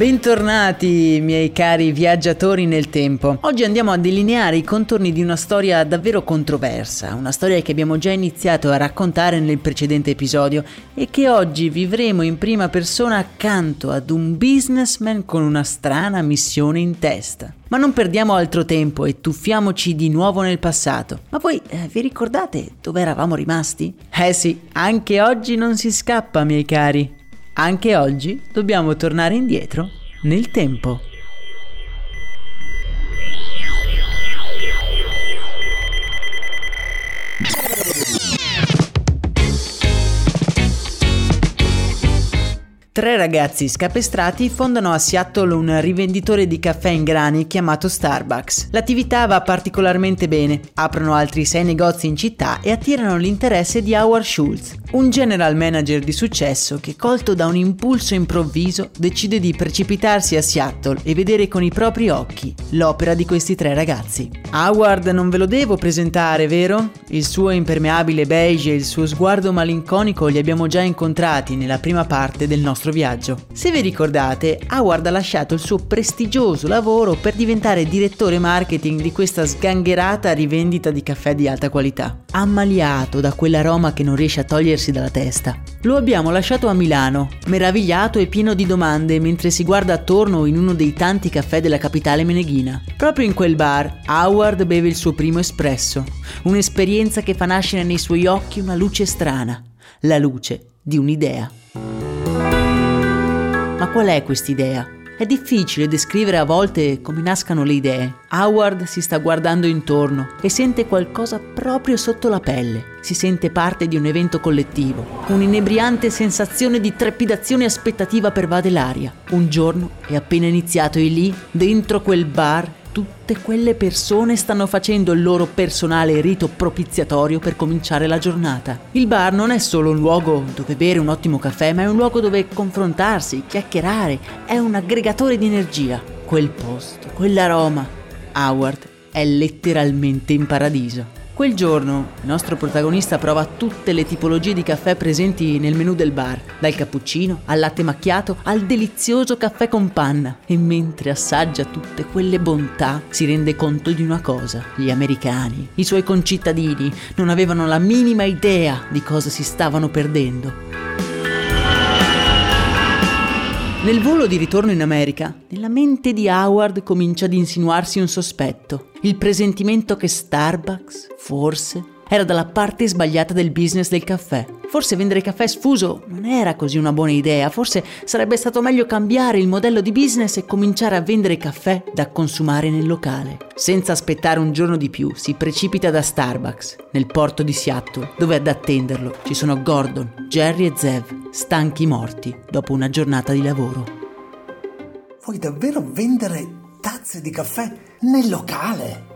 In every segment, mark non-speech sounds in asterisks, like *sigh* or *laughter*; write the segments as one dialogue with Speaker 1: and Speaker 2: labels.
Speaker 1: Bentornati miei cari viaggiatori nel tempo. Oggi andiamo a delineare i contorni di una storia davvero controversa, una storia che abbiamo già iniziato a raccontare nel precedente episodio e che oggi vivremo in prima persona accanto ad un businessman con una strana missione in testa. Ma non perdiamo altro tempo e tuffiamoci di nuovo nel passato. Ma voi eh, vi ricordate dove eravamo rimasti? Eh sì, anche oggi non si scappa, miei cari. Anche oggi dobbiamo tornare indietro nel tempo. Tre ragazzi scapestrati fondano a Seattle un rivenditore di caffè in grani chiamato Starbucks. L'attività va particolarmente bene, aprono altri sei negozi in città e attirano l'interesse di Howard Schultz, un general manager di successo che, colto da un impulso improvviso, decide di precipitarsi a Seattle e vedere con i propri occhi l'opera di questi tre ragazzi. Howard non ve lo devo presentare, vero? Il suo impermeabile beige e il suo sguardo malinconico li abbiamo già incontrati nella prima parte del nostro nostro viaggio. Se vi ricordate, Howard ha lasciato il suo prestigioso lavoro per diventare direttore marketing di questa sgangherata rivendita di caffè di alta qualità. Ammaliato da quell'aroma che non riesce a togliersi dalla testa. Lo abbiamo lasciato a Milano, meravigliato e pieno di domande mentre si guarda attorno in uno dei tanti caffè della capitale meneghina. Proprio in quel bar, Howard beve il suo primo espresso, un'esperienza che fa nascere nei suoi occhi una luce strana, la luce di un'idea. Ma qual è quest'idea? È difficile descrivere a volte come nascano le idee. Howard si sta guardando intorno e sente qualcosa proprio sotto la pelle. Si sente parte di un evento collettivo. Un'inebriante sensazione di trepidazione e aspettativa pervade l'aria. Un giorno è appena iniziato e lì, dentro quel bar, tutte quelle persone stanno facendo il loro personale rito propiziatorio per cominciare la giornata. Il bar non è solo un luogo dove bere un ottimo caffè, ma è un luogo dove confrontarsi, chiacchierare, è un aggregatore di energia. Quel posto, quell'aroma. Howard è letteralmente in paradiso. Quel giorno il nostro protagonista prova tutte le tipologie di caffè presenti nel menù del bar, dal cappuccino al latte macchiato al delizioso caffè con panna e mentre assaggia tutte quelle bontà si rende conto di una cosa, gli americani, i suoi concittadini non avevano la minima idea di cosa si stavano perdendo. Nel volo di ritorno in America, nella mente di Howard comincia ad insinuarsi un sospetto, il presentimento che Starbucks, forse, era dalla parte sbagliata del business del caffè. Forse vendere caffè sfuso non era così una buona idea, forse sarebbe stato meglio cambiare il modello di business e cominciare a vendere caffè da consumare nel locale. Senza aspettare un giorno di più, si precipita da Starbucks, nel porto di Seattle, dove ad attenderlo ci sono Gordon, Jerry e Zev, stanchi morti dopo una giornata di lavoro.
Speaker 2: Vuoi davvero vendere tazze di caffè nel locale?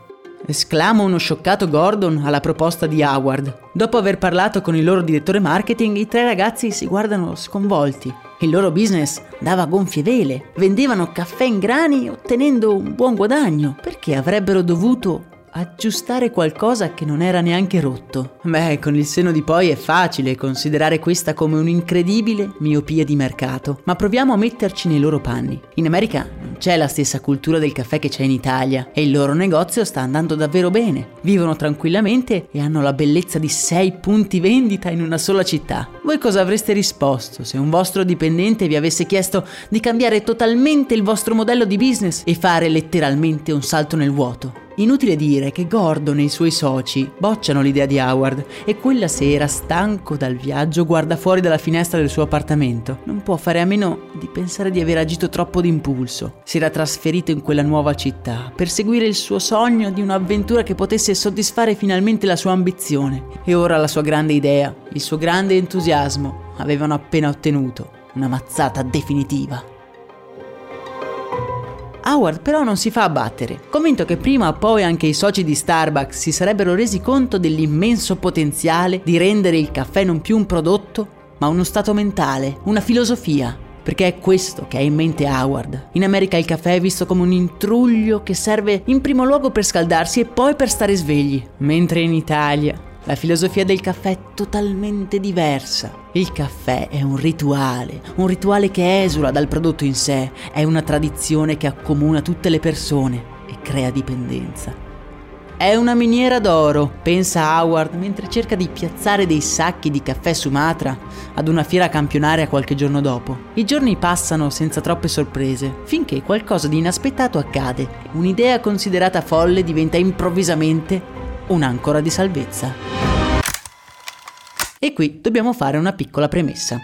Speaker 1: Esclama uno scioccato Gordon alla proposta di Howard. Dopo aver parlato con il loro direttore marketing, i tre ragazzi si guardano sconvolti. Il loro business dava gonfie vele, vendevano caffè in grani ottenendo un buon guadagno. Perché avrebbero dovuto aggiustare qualcosa che non era neanche rotto. Beh, con il seno di poi è facile considerare questa come un'incredibile miopia di mercato, ma proviamo a metterci nei loro panni. In America non c'è la stessa cultura del caffè che c'è in Italia e il loro negozio sta andando davvero bene. Vivono tranquillamente e hanno la bellezza di 6 punti vendita in una sola città. Voi cosa avreste risposto se un vostro dipendente vi avesse chiesto di cambiare totalmente il vostro modello di business e fare letteralmente un salto nel vuoto? Inutile dire che Gordon e i suoi soci bocciano l'idea di Howard e quella sera, stanco dal viaggio, guarda fuori dalla finestra del suo appartamento. Non può fare a meno di pensare di aver agito troppo d'impulso. Si era trasferito in quella nuova città per seguire il suo sogno di un'avventura che potesse soddisfare finalmente la sua ambizione. E ora la sua grande idea, il suo grande entusiasmo avevano appena ottenuto una mazzata definitiva. Howard però non si fa abbattere, convinto che prima o poi anche i soci di Starbucks si sarebbero resi conto dell'immenso potenziale di rendere il caffè non più un prodotto, ma uno stato mentale, una filosofia. Perché è questo che ha in mente Howard. In America il caffè è visto come un intruglio che serve in primo luogo per scaldarsi e poi per stare svegli, mentre in Italia la filosofia del caffè è totalmente diversa. Il caffè è un rituale, un rituale che esula dal prodotto in sé, è una tradizione che accomuna tutte le persone e crea dipendenza. È una miniera d'oro, pensa Howard mentre cerca di piazzare dei sacchi di caffè Sumatra ad una fiera campionaria qualche giorno dopo. I giorni passano senza troppe sorprese, finché qualcosa di inaspettato accade. Un'idea considerata folle diventa improvvisamente un'ancora di salvezza. E qui dobbiamo fare una piccola premessa.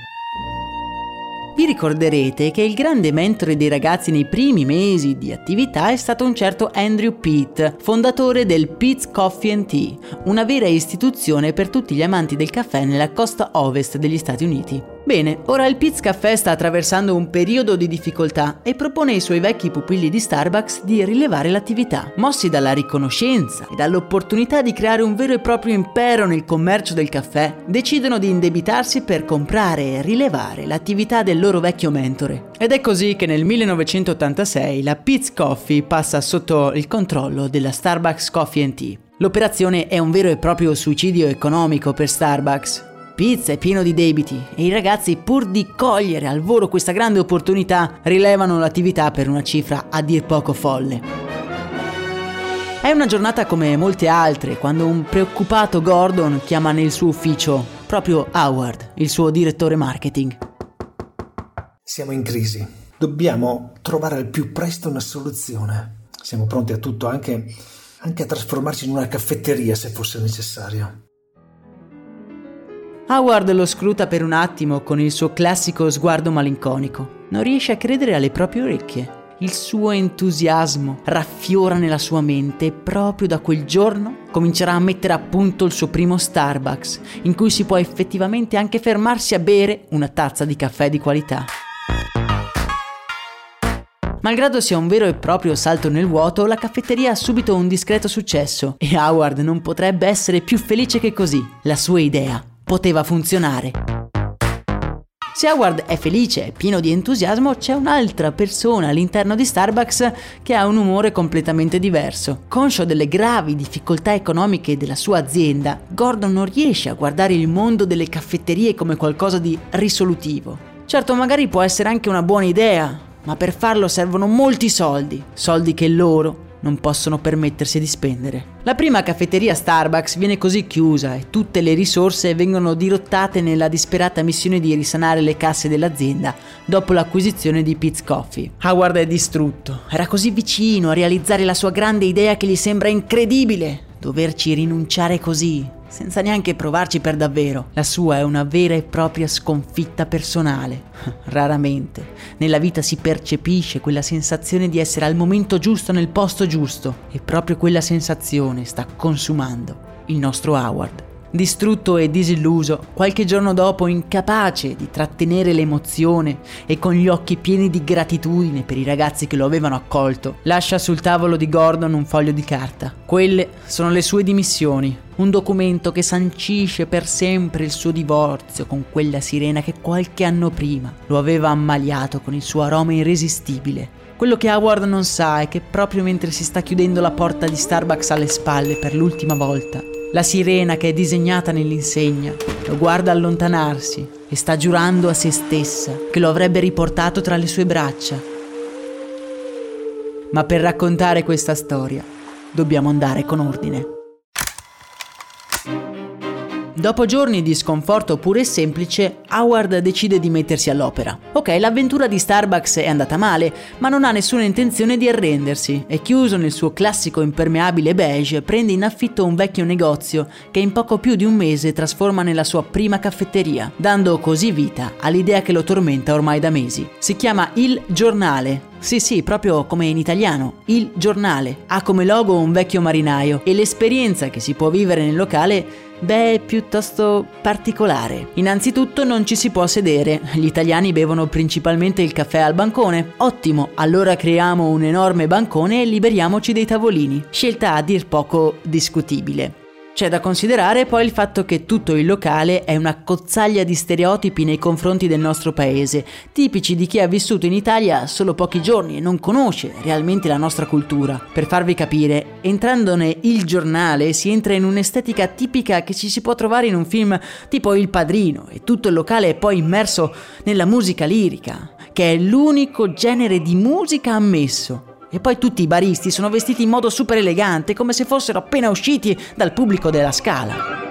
Speaker 1: Vi ricorderete che il grande mentore dei ragazzi nei primi mesi di attività è stato un certo Andrew Pitt, fondatore del Pitt's Coffee and Tea, una vera istituzione per tutti gli amanti del caffè nella costa ovest degli Stati Uniti. Bene, ora il Piz Caffè sta attraversando un periodo di difficoltà e propone ai suoi vecchi pupilli di Starbucks di rilevare l'attività. Mossi dalla riconoscenza e dall'opportunità di creare un vero e proprio impero nel commercio del caffè, decidono di indebitarsi per comprare e rilevare l'attività del loro vecchio mentore. Ed è così che nel 1986 la Piz Coffee passa sotto il controllo della Starbucks Coffee Tea. L'operazione è un vero e proprio suicidio economico per Starbucks, Pizza è pieno di debiti e i ragazzi, pur di cogliere al volo questa grande opportunità, rilevano l'attività per una cifra a dir poco folle. È una giornata come molte altre, quando un preoccupato Gordon chiama nel suo ufficio proprio Howard, il suo direttore marketing.
Speaker 2: Siamo in crisi. Dobbiamo trovare al più presto una soluzione. Siamo pronti a tutto, anche, anche a trasformarci in una caffetteria se fosse necessario.
Speaker 1: Howard lo scruta per un attimo con il suo classico sguardo malinconico. Non riesce a credere alle proprie orecchie. Il suo entusiasmo raffiora nella sua mente e proprio da quel giorno comincerà a mettere a punto il suo primo Starbucks, in cui si può effettivamente anche fermarsi a bere una tazza di caffè di qualità. Malgrado sia un vero e proprio salto nel vuoto, la caffetteria ha subito un discreto successo e Howard non potrebbe essere più felice che così. La sua idea poteva funzionare. Se Howard è felice e pieno di entusiasmo, c'è un'altra persona all'interno di Starbucks che ha un umore completamente diverso. Conscio delle gravi difficoltà economiche della sua azienda, Gordon non riesce a guardare il mondo delle caffetterie come qualcosa di risolutivo. Certo, magari può essere anche una buona idea, ma per farlo servono molti soldi, soldi che loro non possono permettersi di spendere. La prima caffetteria Starbucks viene così chiusa e tutte le risorse vengono dirottate nella disperata missione di risanare le casse dell'azienda dopo l'acquisizione di Pete's Coffee. Howard è distrutto, era così vicino a realizzare la sua grande idea che gli sembra incredibile doverci rinunciare così, senza neanche provarci per davvero. La sua è una vera e propria sconfitta personale. *laughs* Raramente nella vita si percepisce quella sensazione di essere al momento giusto nel posto giusto e proprio quella sensazione sta consumando il nostro Howard. Distrutto e disilluso, qualche giorno dopo, incapace di trattenere l'emozione e con gli occhi pieni di gratitudine per i ragazzi che lo avevano accolto, lascia sul tavolo di Gordon un foglio di carta. Quelle sono le sue dimissioni, un documento che sancisce per sempre il suo divorzio con quella sirena che qualche anno prima lo aveva ammaliato con il suo aroma irresistibile. Quello che Howard non sa è che proprio mentre si sta chiudendo la porta di Starbucks alle spalle per l'ultima volta, la sirena che è disegnata nell'insegna lo guarda allontanarsi e sta giurando a se stessa che lo avrebbe riportato tra le sue braccia. Ma per raccontare questa storia dobbiamo andare con ordine. Dopo giorni di sconforto puro e semplice, Howard decide di mettersi all'opera. Ok, l'avventura di Starbucks è andata male, ma non ha nessuna intenzione di arrendersi e chiuso nel suo classico impermeabile beige prende in affitto un vecchio negozio che in poco più di un mese trasforma nella sua prima caffetteria, dando così vita all'idea che lo tormenta ormai da mesi. Si chiama Il Giornale sì, sì, proprio come in italiano, il giornale. Ha come logo un vecchio marinaio e l'esperienza che si può vivere nel locale, beh, è piuttosto particolare. Innanzitutto non ci si può sedere, gli italiani bevono principalmente il caffè al bancone. Ottimo, allora creiamo un enorme bancone e liberiamoci dei tavolini. Scelta a dir poco discutibile. C'è da considerare poi il fatto che tutto il locale è una cozzaglia di stereotipi nei confronti del nostro paese, tipici di chi ha vissuto in Italia solo pochi giorni e non conosce realmente la nostra cultura. Per farvi capire, entrandone il giornale si entra in un'estetica tipica che ci si può trovare in un film tipo Il Padrino e tutto il locale è poi immerso nella musica lirica, che è l'unico genere di musica ammesso e poi tutti i baristi sono vestiti in modo super elegante, come se fossero appena usciti dal pubblico della scala.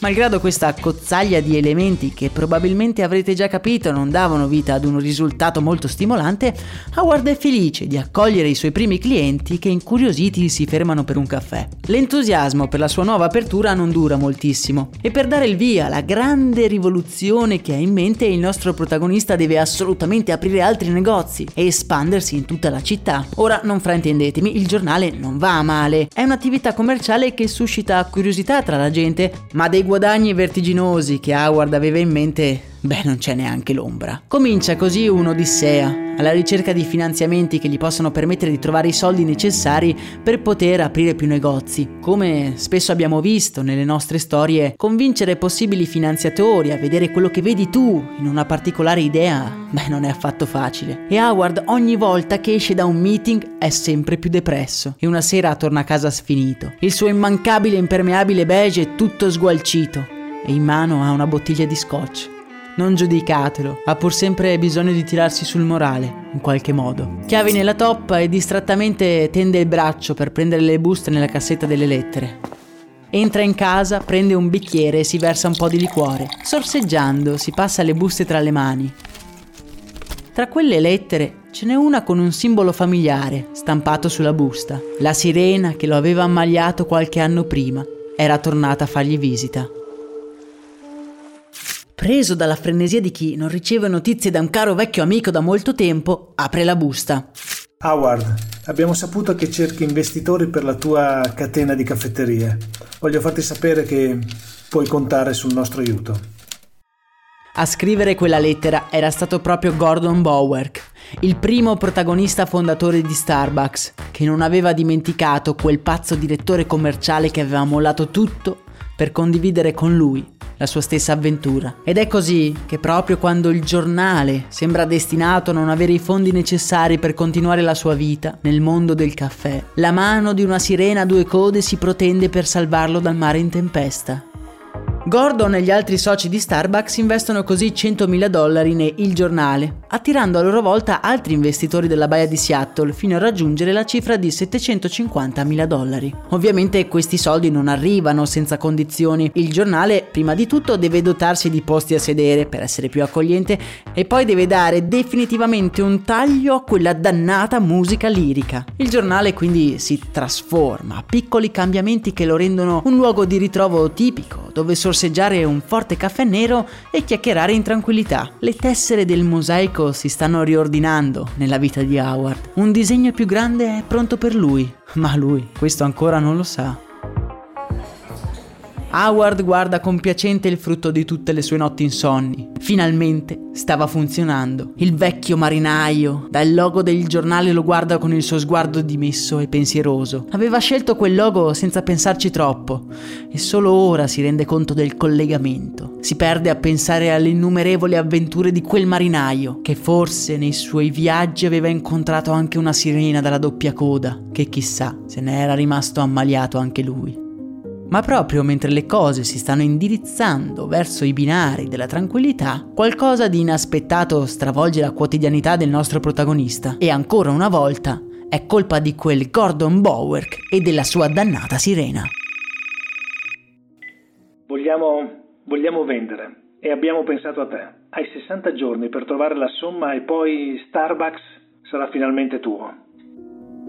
Speaker 1: Malgrado questa cozzaglia di elementi che probabilmente avrete già capito non davano vita ad un risultato molto stimolante, Howard è felice di accogliere i suoi primi clienti che incuriositi si fermano per un caffè. L'entusiasmo per la sua nuova apertura non dura moltissimo e per dare il via alla grande rivoluzione che ha in mente il nostro protagonista deve assolutamente aprire altri negozi e espandersi in tutta la città. Ora non fraintendetemi, il giornale non va male, è un'attività commerciale che suscita curiosità tra la gente, ma dei guadagni vertiginosi che Howard aveva in mente, beh, non c'è neanche l'ombra. Comincia così un'odissea alla ricerca di finanziamenti che gli possano permettere di trovare i soldi necessari per poter aprire più negozi. Come spesso abbiamo visto nelle nostre storie, convincere possibili finanziatori a vedere quello che vedi tu in una particolare idea, beh, non è affatto facile. E Howard ogni volta che esce da un meeting è sempre più depresso e una sera torna a casa sfinito. Il suo immancabile impermeabile beige è tutto sgualcito e in mano ha una bottiglia di scotch. Non giudicatelo, ha pur sempre bisogno di tirarsi sul morale, in qualche modo. Chiavi nella toppa e distrattamente tende il braccio per prendere le buste nella cassetta delle lettere. Entra in casa, prende un bicchiere e si versa un po' di liquore. Sorseggiando, si passa le buste tra le mani. Tra quelle lettere ce n'è una con un simbolo familiare stampato sulla busta. La sirena che lo aveva ammaliato qualche anno prima era tornata a fargli visita. Preso dalla frenesia di chi non riceve notizie da un caro vecchio amico da molto tempo, apre la busta.
Speaker 2: Howard, abbiamo saputo che cerchi investitori per la tua catena di caffetterie. Voglio farti sapere che puoi contare sul nostro aiuto.
Speaker 1: A scrivere quella lettera era stato proprio Gordon Bowerk, il primo protagonista fondatore di Starbucks, che non aveva dimenticato quel pazzo direttore commerciale che aveva mollato tutto per condividere con lui la sua stessa avventura. Ed è così che proprio quando il giornale sembra destinato a non avere i fondi necessari per continuare la sua vita nel mondo del caffè, la mano di una sirena a due code si protende per salvarlo dal mare in tempesta. Gordon e gli altri soci di Starbucks investono così 100.000 dollari ne Il Giornale, attirando a loro volta altri investitori della baia di Seattle fino a raggiungere la cifra di 750.000 dollari. Ovviamente questi soldi non arrivano senza condizioni. Il giornale prima di tutto deve dotarsi di posti a sedere per essere più accogliente e poi deve dare definitivamente un taglio a quella dannata musica lirica. Il giornale quindi si trasforma, piccoli cambiamenti che lo rendono un luogo di ritrovo tipico, dove sorseggiare un forte caffè nero e chiacchierare in tranquillità. Le tessere del mosaico si stanno riordinando nella vita di Howard. Un disegno più grande è pronto per lui, ma lui questo ancora non lo sa. Howard guarda compiacente il frutto di tutte le sue notti insonni. Finalmente stava funzionando. Il vecchio marinaio, dal logo del giornale, lo guarda con il suo sguardo dimesso e pensieroso. Aveva scelto quel logo senza pensarci troppo e solo ora si rende conto del collegamento. Si perde a pensare alle innumerevoli avventure di quel marinaio, che forse nei suoi viaggi aveva incontrato anche una sirena dalla doppia coda, che chissà se ne era rimasto ammaliato anche lui. Ma proprio mentre le cose si stanno indirizzando verso i binari della tranquillità, qualcosa di inaspettato stravolge la quotidianità del nostro protagonista e ancora una volta è colpa di quel Gordon Bowerk e della sua dannata sirena.
Speaker 2: Vogliamo, vogliamo vendere e abbiamo pensato a te. Hai 60 giorni per trovare la somma e poi Starbucks sarà finalmente tuo.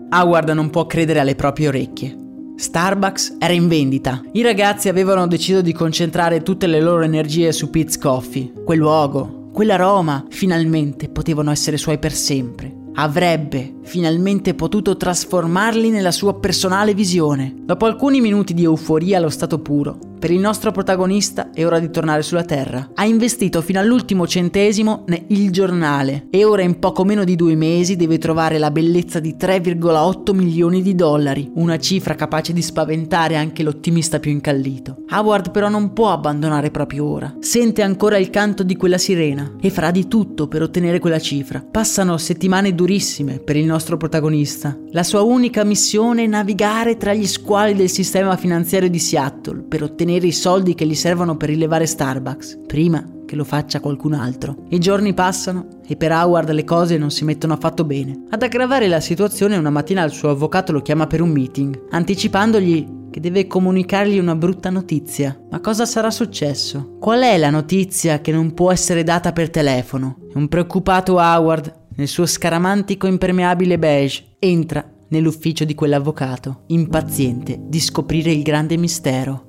Speaker 1: Howard non può credere alle proprie orecchie. Starbucks era in vendita. I ragazzi avevano deciso di concentrare tutte le loro energie su Pete's Coffee. Quel luogo, quell'aroma, finalmente potevano essere suoi per sempre. Avrebbe finalmente potuto trasformarli nella sua personale visione. Dopo alcuni minuti di euforia allo stato puro, per il nostro protagonista è ora di tornare sulla Terra. Ha investito fino all'ultimo centesimo nel giornale e ora in poco meno di due mesi deve trovare la bellezza di 3,8 milioni di dollari, una cifra capace di spaventare anche l'ottimista più incallito. Howard però non può abbandonare proprio ora. Sente ancora il canto di quella sirena e farà di tutto per ottenere quella cifra. Passano settimane durissime per il nostro protagonista. La sua unica missione è navigare tra gli squali del sistema finanziario di Seattle per ottenere ottenere i soldi che gli servono per rilevare Starbucks, prima che lo faccia qualcun altro. I giorni passano e per Howard le cose non si mettono affatto bene. Ad aggravare la situazione una mattina il suo avvocato lo chiama per un meeting, anticipandogli che deve comunicargli una brutta notizia. Ma cosa sarà successo? Qual è la notizia che non può essere data per telefono? Un preoccupato Howard, nel suo scaramantico impermeabile beige, entra nell'ufficio di quell'avvocato, impaziente di scoprire il grande mistero.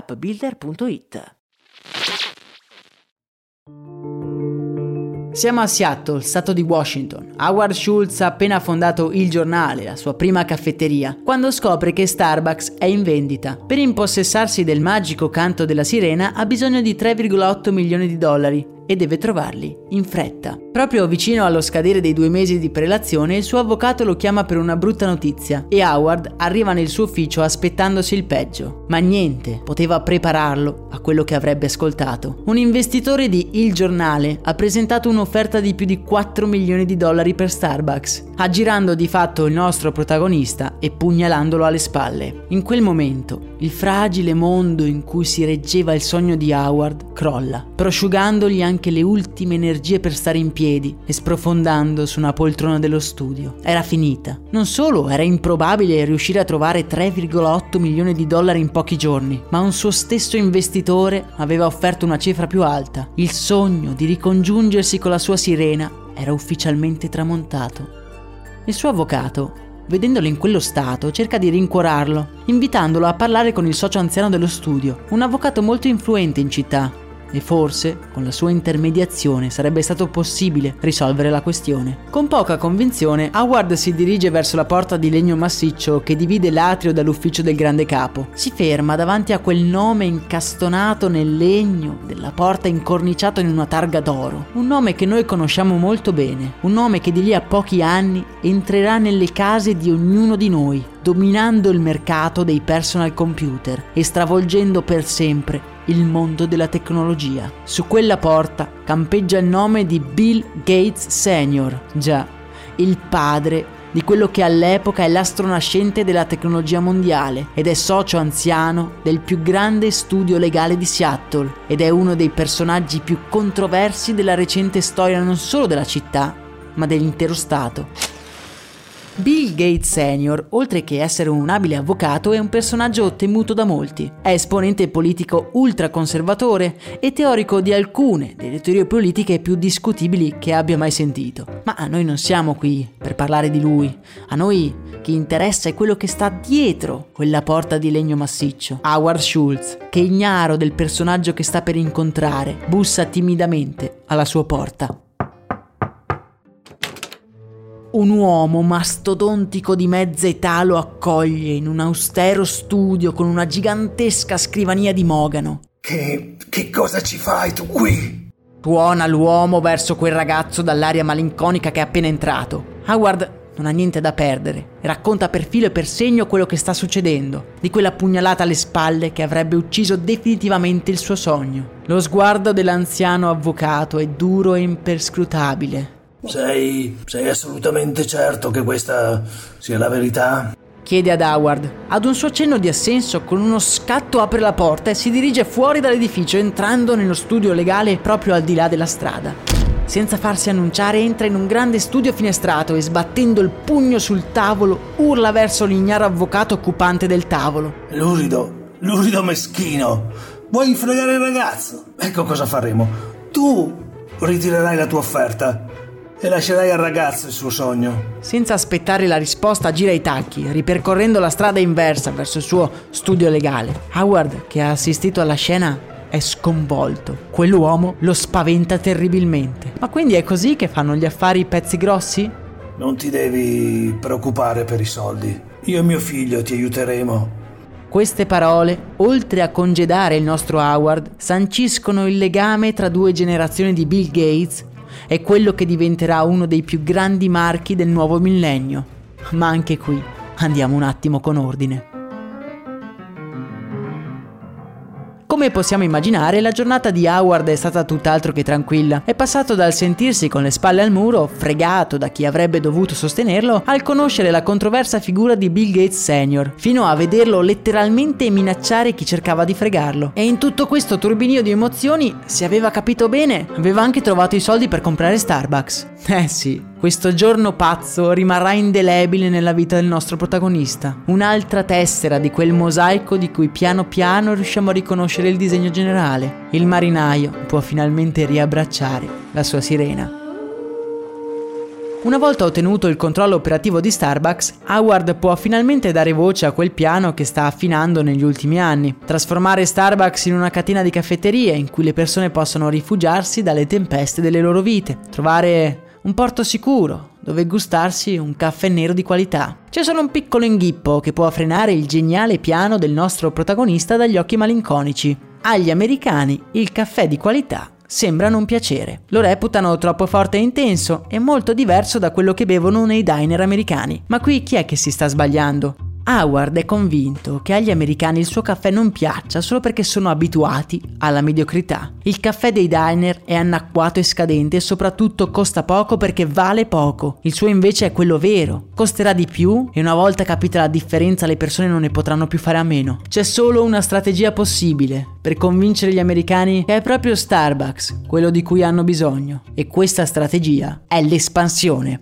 Speaker 3: appbuilder.it.
Speaker 1: Siamo a Seattle, stato di Washington. Howard Schultz ha appena fondato Il Giornale, la sua prima caffetteria, quando scopre che Starbucks è in vendita. Per impossessarsi del magico canto della sirena ha bisogno di 3,8 milioni di dollari e deve trovarli in fretta. Proprio vicino allo scadere dei due mesi di prelazione, il suo avvocato lo chiama per una brutta notizia e Howard arriva nel suo ufficio aspettandosi il peggio. Ma niente poteva prepararlo a quello che avrebbe ascoltato. Un investitore di Il Giornale ha presentato un'offerta di più di 4 milioni di dollari per Starbucks, aggirando di fatto il nostro protagonista e pugnalandolo alle spalle. In quel momento, il fragile mondo in cui si reggeva il sogno di Howard crolla, prosciugandogli anche le ultime energie per stare in piedi e sprofondando su una poltrona dello studio. Era finita. Non solo era improbabile riuscire a trovare 3,8 milioni di dollari in pochi giorni, ma un suo stesso investitore aveva offerto una cifra più alta. Il sogno di ricongiungersi con la sua sirena era ufficialmente tramontato. Il suo avvocato vedendolo in quello stato, cerca di rincuorarlo, invitandolo a parlare con il socio anziano dello studio, un avvocato molto influente in città. E forse, con la sua intermediazione, sarebbe stato possibile risolvere la questione. Con poca convinzione, Howard si dirige verso la porta di legno massiccio che divide l'atrio dall'ufficio del grande capo. Si ferma davanti a quel nome incastonato nel legno della porta incorniciato in una targa d'oro. Un nome che noi conosciamo molto bene, un nome che di lì a pochi anni entrerà nelle case di ognuno di noi, dominando il mercato dei personal computer e stravolgendo per sempre il mondo della tecnologia. Su quella porta campeggia il nome di Bill Gates Sr., già, il padre di quello che all'epoca è l'astro nascente della tecnologia mondiale ed è socio anziano del più grande studio legale di Seattle ed è uno dei personaggi più controversi della recente storia non solo della città, ma dell'intero Stato. Bill Gates Sr., oltre che essere un abile avvocato, è un personaggio temuto da molti. È esponente politico ultraconservatore e teorico di alcune delle teorie politiche più discutibili che abbia mai sentito. Ma noi non siamo qui per parlare di lui. A noi chi interessa è quello che sta dietro quella porta di legno massiccio. Howard Schultz, che ignaro del personaggio che sta per incontrare, bussa timidamente alla sua porta. Un uomo mastodontico di mezza età lo accoglie in un austero studio con una gigantesca scrivania di mogano.
Speaker 2: Che, che cosa ci fai tu qui?
Speaker 1: Tuona l'uomo verso quel ragazzo dall'aria malinconica che è appena entrato. Howard non ha niente da perdere e racconta per filo e per segno quello che sta succedendo, di quella pugnalata alle spalle che avrebbe ucciso definitivamente il suo sogno. Lo sguardo dell'anziano avvocato è duro e imperscrutabile.
Speaker 2: Sei, sei assolutamente certo che questa sia la verità?
Speaker 1: Chiede ad Howard. Ad un suo cenno di assenso, con uno scatto apre la porta e si dirige fuori dall'edificio, entrando nello studio legale proprio al di là della strada. Senza farsi annunciare, entra in un grande studio finestrato e sbattendo il pugno sul tavolo, urla verso l'ignaro avvocato occupante del tavolo.
Speaker 2: Lurido, lurido meschino, vuoi fregare il ragazzo? Ecco cosa faremo. Tu ritirerai la tua offerta e lascerai al ragazzo il suo sogno.
Speaker 1: Senza aspettare la risposta, gira i tacchi, ripercorrendo la strada inversa verso il suo studio legale. Howard, che ha assistito alla scena, è sconvolto. Quell'uomo lo spaventa terribilmente. Ma quindi è così che fanno gli affari i pezzi grossi?
Speaker 2: Non ti devi preoccupare per i soldi. Io e mio figlio ti aiuteremo.
Speaker 1: Queste parole, oltre a congedare il nostro Howard, sanciscono il legame tra due generazioni di Bill Gates è quello che diventerà uno dei più grandi marchi del nuovo millennio. Ma anche qui andiamo un attimo con ordine. Come possiamo immaginare, la giornata di Howard è stata tutt'altro che tranquilla. È passato dal sentirsi con le spalle al muro, fregato da chi avrebbe dovuto sostenerlo, al conoscere la controversa figura di Bill Gates Sr., fino a vederlo letteralmente minacciare chi cercava di fregarlo. E in tutto questo turbinio di emozioni, se aveva capito bene, aveva anche trovato i soldi per comprare Starbucks. *laughs* Eh sì, questo giorno pazzo rimarrà indelebile nella vita del nostro protagonista. Un'altra tessera di quel mosaico di cui piano piano riusciamo a riconoscere il disegno generale. Il marinaio può finalmente riabbracciare la sua sirena. Una volta ottenuto il controllo operativo di Starbucks, Howard può finalmente dare voce a quel piano che sta affinando negli ultimi anni, trasformare Starbucks in una catena di caffetterie in cui le persone possono rifugiarsi dalle tempeste delle loro vite, trovare un porto sicuro dove gustarsi un caffè nero di qualità. C'è solo un piccolo inghippo che può frenare il geniale piano del nostro protagonista dagli occhi malinconici. Agli americani il caffè di qualità sembra non piacere. Lo reputano troppo forte e intenso e molto diverso da quello che bevono nei diner americani. Ma qui chi è che si sta sbagliando? Howard è convinto che agli americani il suo caffè non piaccia solo perché sono abituati alla mediocrità. Il caffè dei diner è anacquato e scadente e soprattutto costa poco perché vale poco. Il suo invece è quello vero. Costerà di più e una volta capita la differenza le persone non ne potranno più fare a meno. C'è solo una strategia possibile per convincere gli americani che è proprio Starbucks quello di cui hanno bisogno. E questa strategia è l'espansione.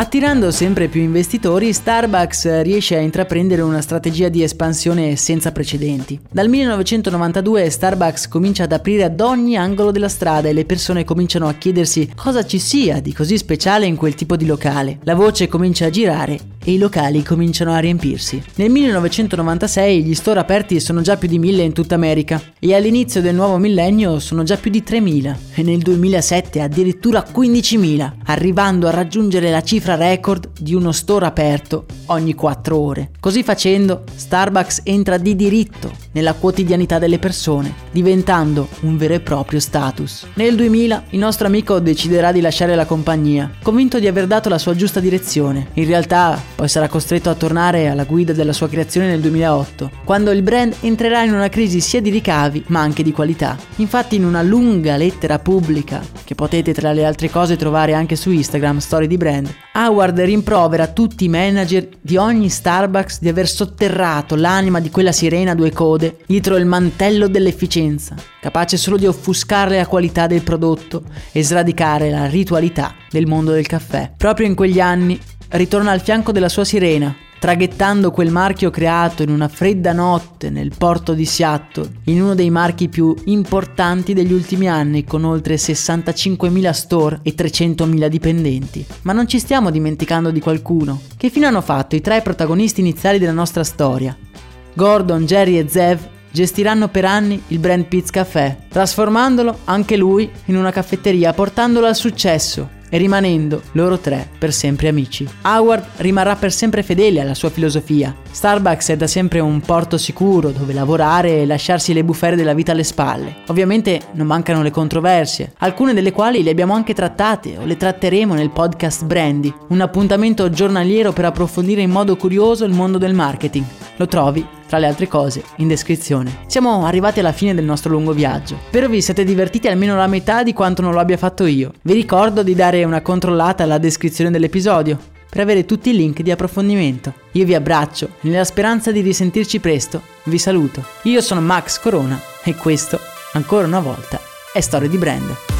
Speaker 1: Attirando sempre più investitori, Starbucks riesce a intraprendere una strategia di espansione senza precedenti. Dal 1992 Starbucks comincia ad aprire ad ogni angolo della strada e le persone cominciano a chiedersi cosa ci sia di così speciale in quel tipo di locale. La voce comincia a girare e i locali cominciano a riempirsi. Nel 1996 gli store aperti sono già più di 1000 in tutta America e all'inizio del nuovo millennio sono già più di 3000 e nel 2007 addirittura 15.000, arrivando a raggiungere la cifra record di uno store aperto ogni 4 ore. Così facendo, Starbucks entra di diritto nella quotidianità delle persone, diventando un vero e proprio status. Nel 2000 il nostro amico deciderà di lasciare la compagnia, convinto di aver dato la sua giusta direzione. In realtà poi sarà costretto a tornare alla guida della sua creazione nel 2008, quando il brand entrerà in una crisi sia di ricavi ma anche di qualità. Infatti in una lunga lettera pubblica, che potete tra le altre cose trovare anche su Instagram, Story di Brand, Howard rimprovera tutti i manager di ogni Starbucks di aver sotterrato l'anima di quella sirena a due code dietro il mantello dell'efficienza, capace solo di offuscare la qualità del prodotto e sradicare la ritualità del mondo del caffè. Proprio in quegli anni ritorna al fianco della sua sirena, traghettando quel marchio creato in una fredda notte nel porto di Seattle, in uno dei marchi più importanti degli ultimi anni, con oltre 65.000 store e 300.000 dipendenti. Ma non ci stiamo dimenticando di qualcuno. Che fine hanno fatto i tre protagonisti iniziali della nostra storia? Gordon, Jerry e Zev gestiranno per anni il brand Piz Café, trasformandolo anche lui in una caffetteria, portandolo al successo e rimanendo loro tre per sempre amici. Howard rimarrà per sempre fedele alla sua filosofia. Starbucks è da sempre un porto sicuro dove lavorare e lasciarsi le bufere della vita alle spalle. Ovviamente non mancano le controversie, alcune delle quali le abbiamo anche trattate o le tratteremo nel podcast Brandy, un appuntamento giornaliero per approfondire in modo curioso il mondo del marketing. Lo trovi tra le altre cose, in descrizione. Siamo arrivati alla fine del nostro lungo viaggio. Spero vi siate divertiti almeno la metà di quanto non lo abbia fatto io. Vi ricordo di dare una controllata alla descrizione dell'episodio per avere tutti i link di approfondimento. Io vi abbraccio nella speranza di risentirci presto. Vi saluto. Io sono Max Corona e questo, ancora una volta, è Storia di Brand.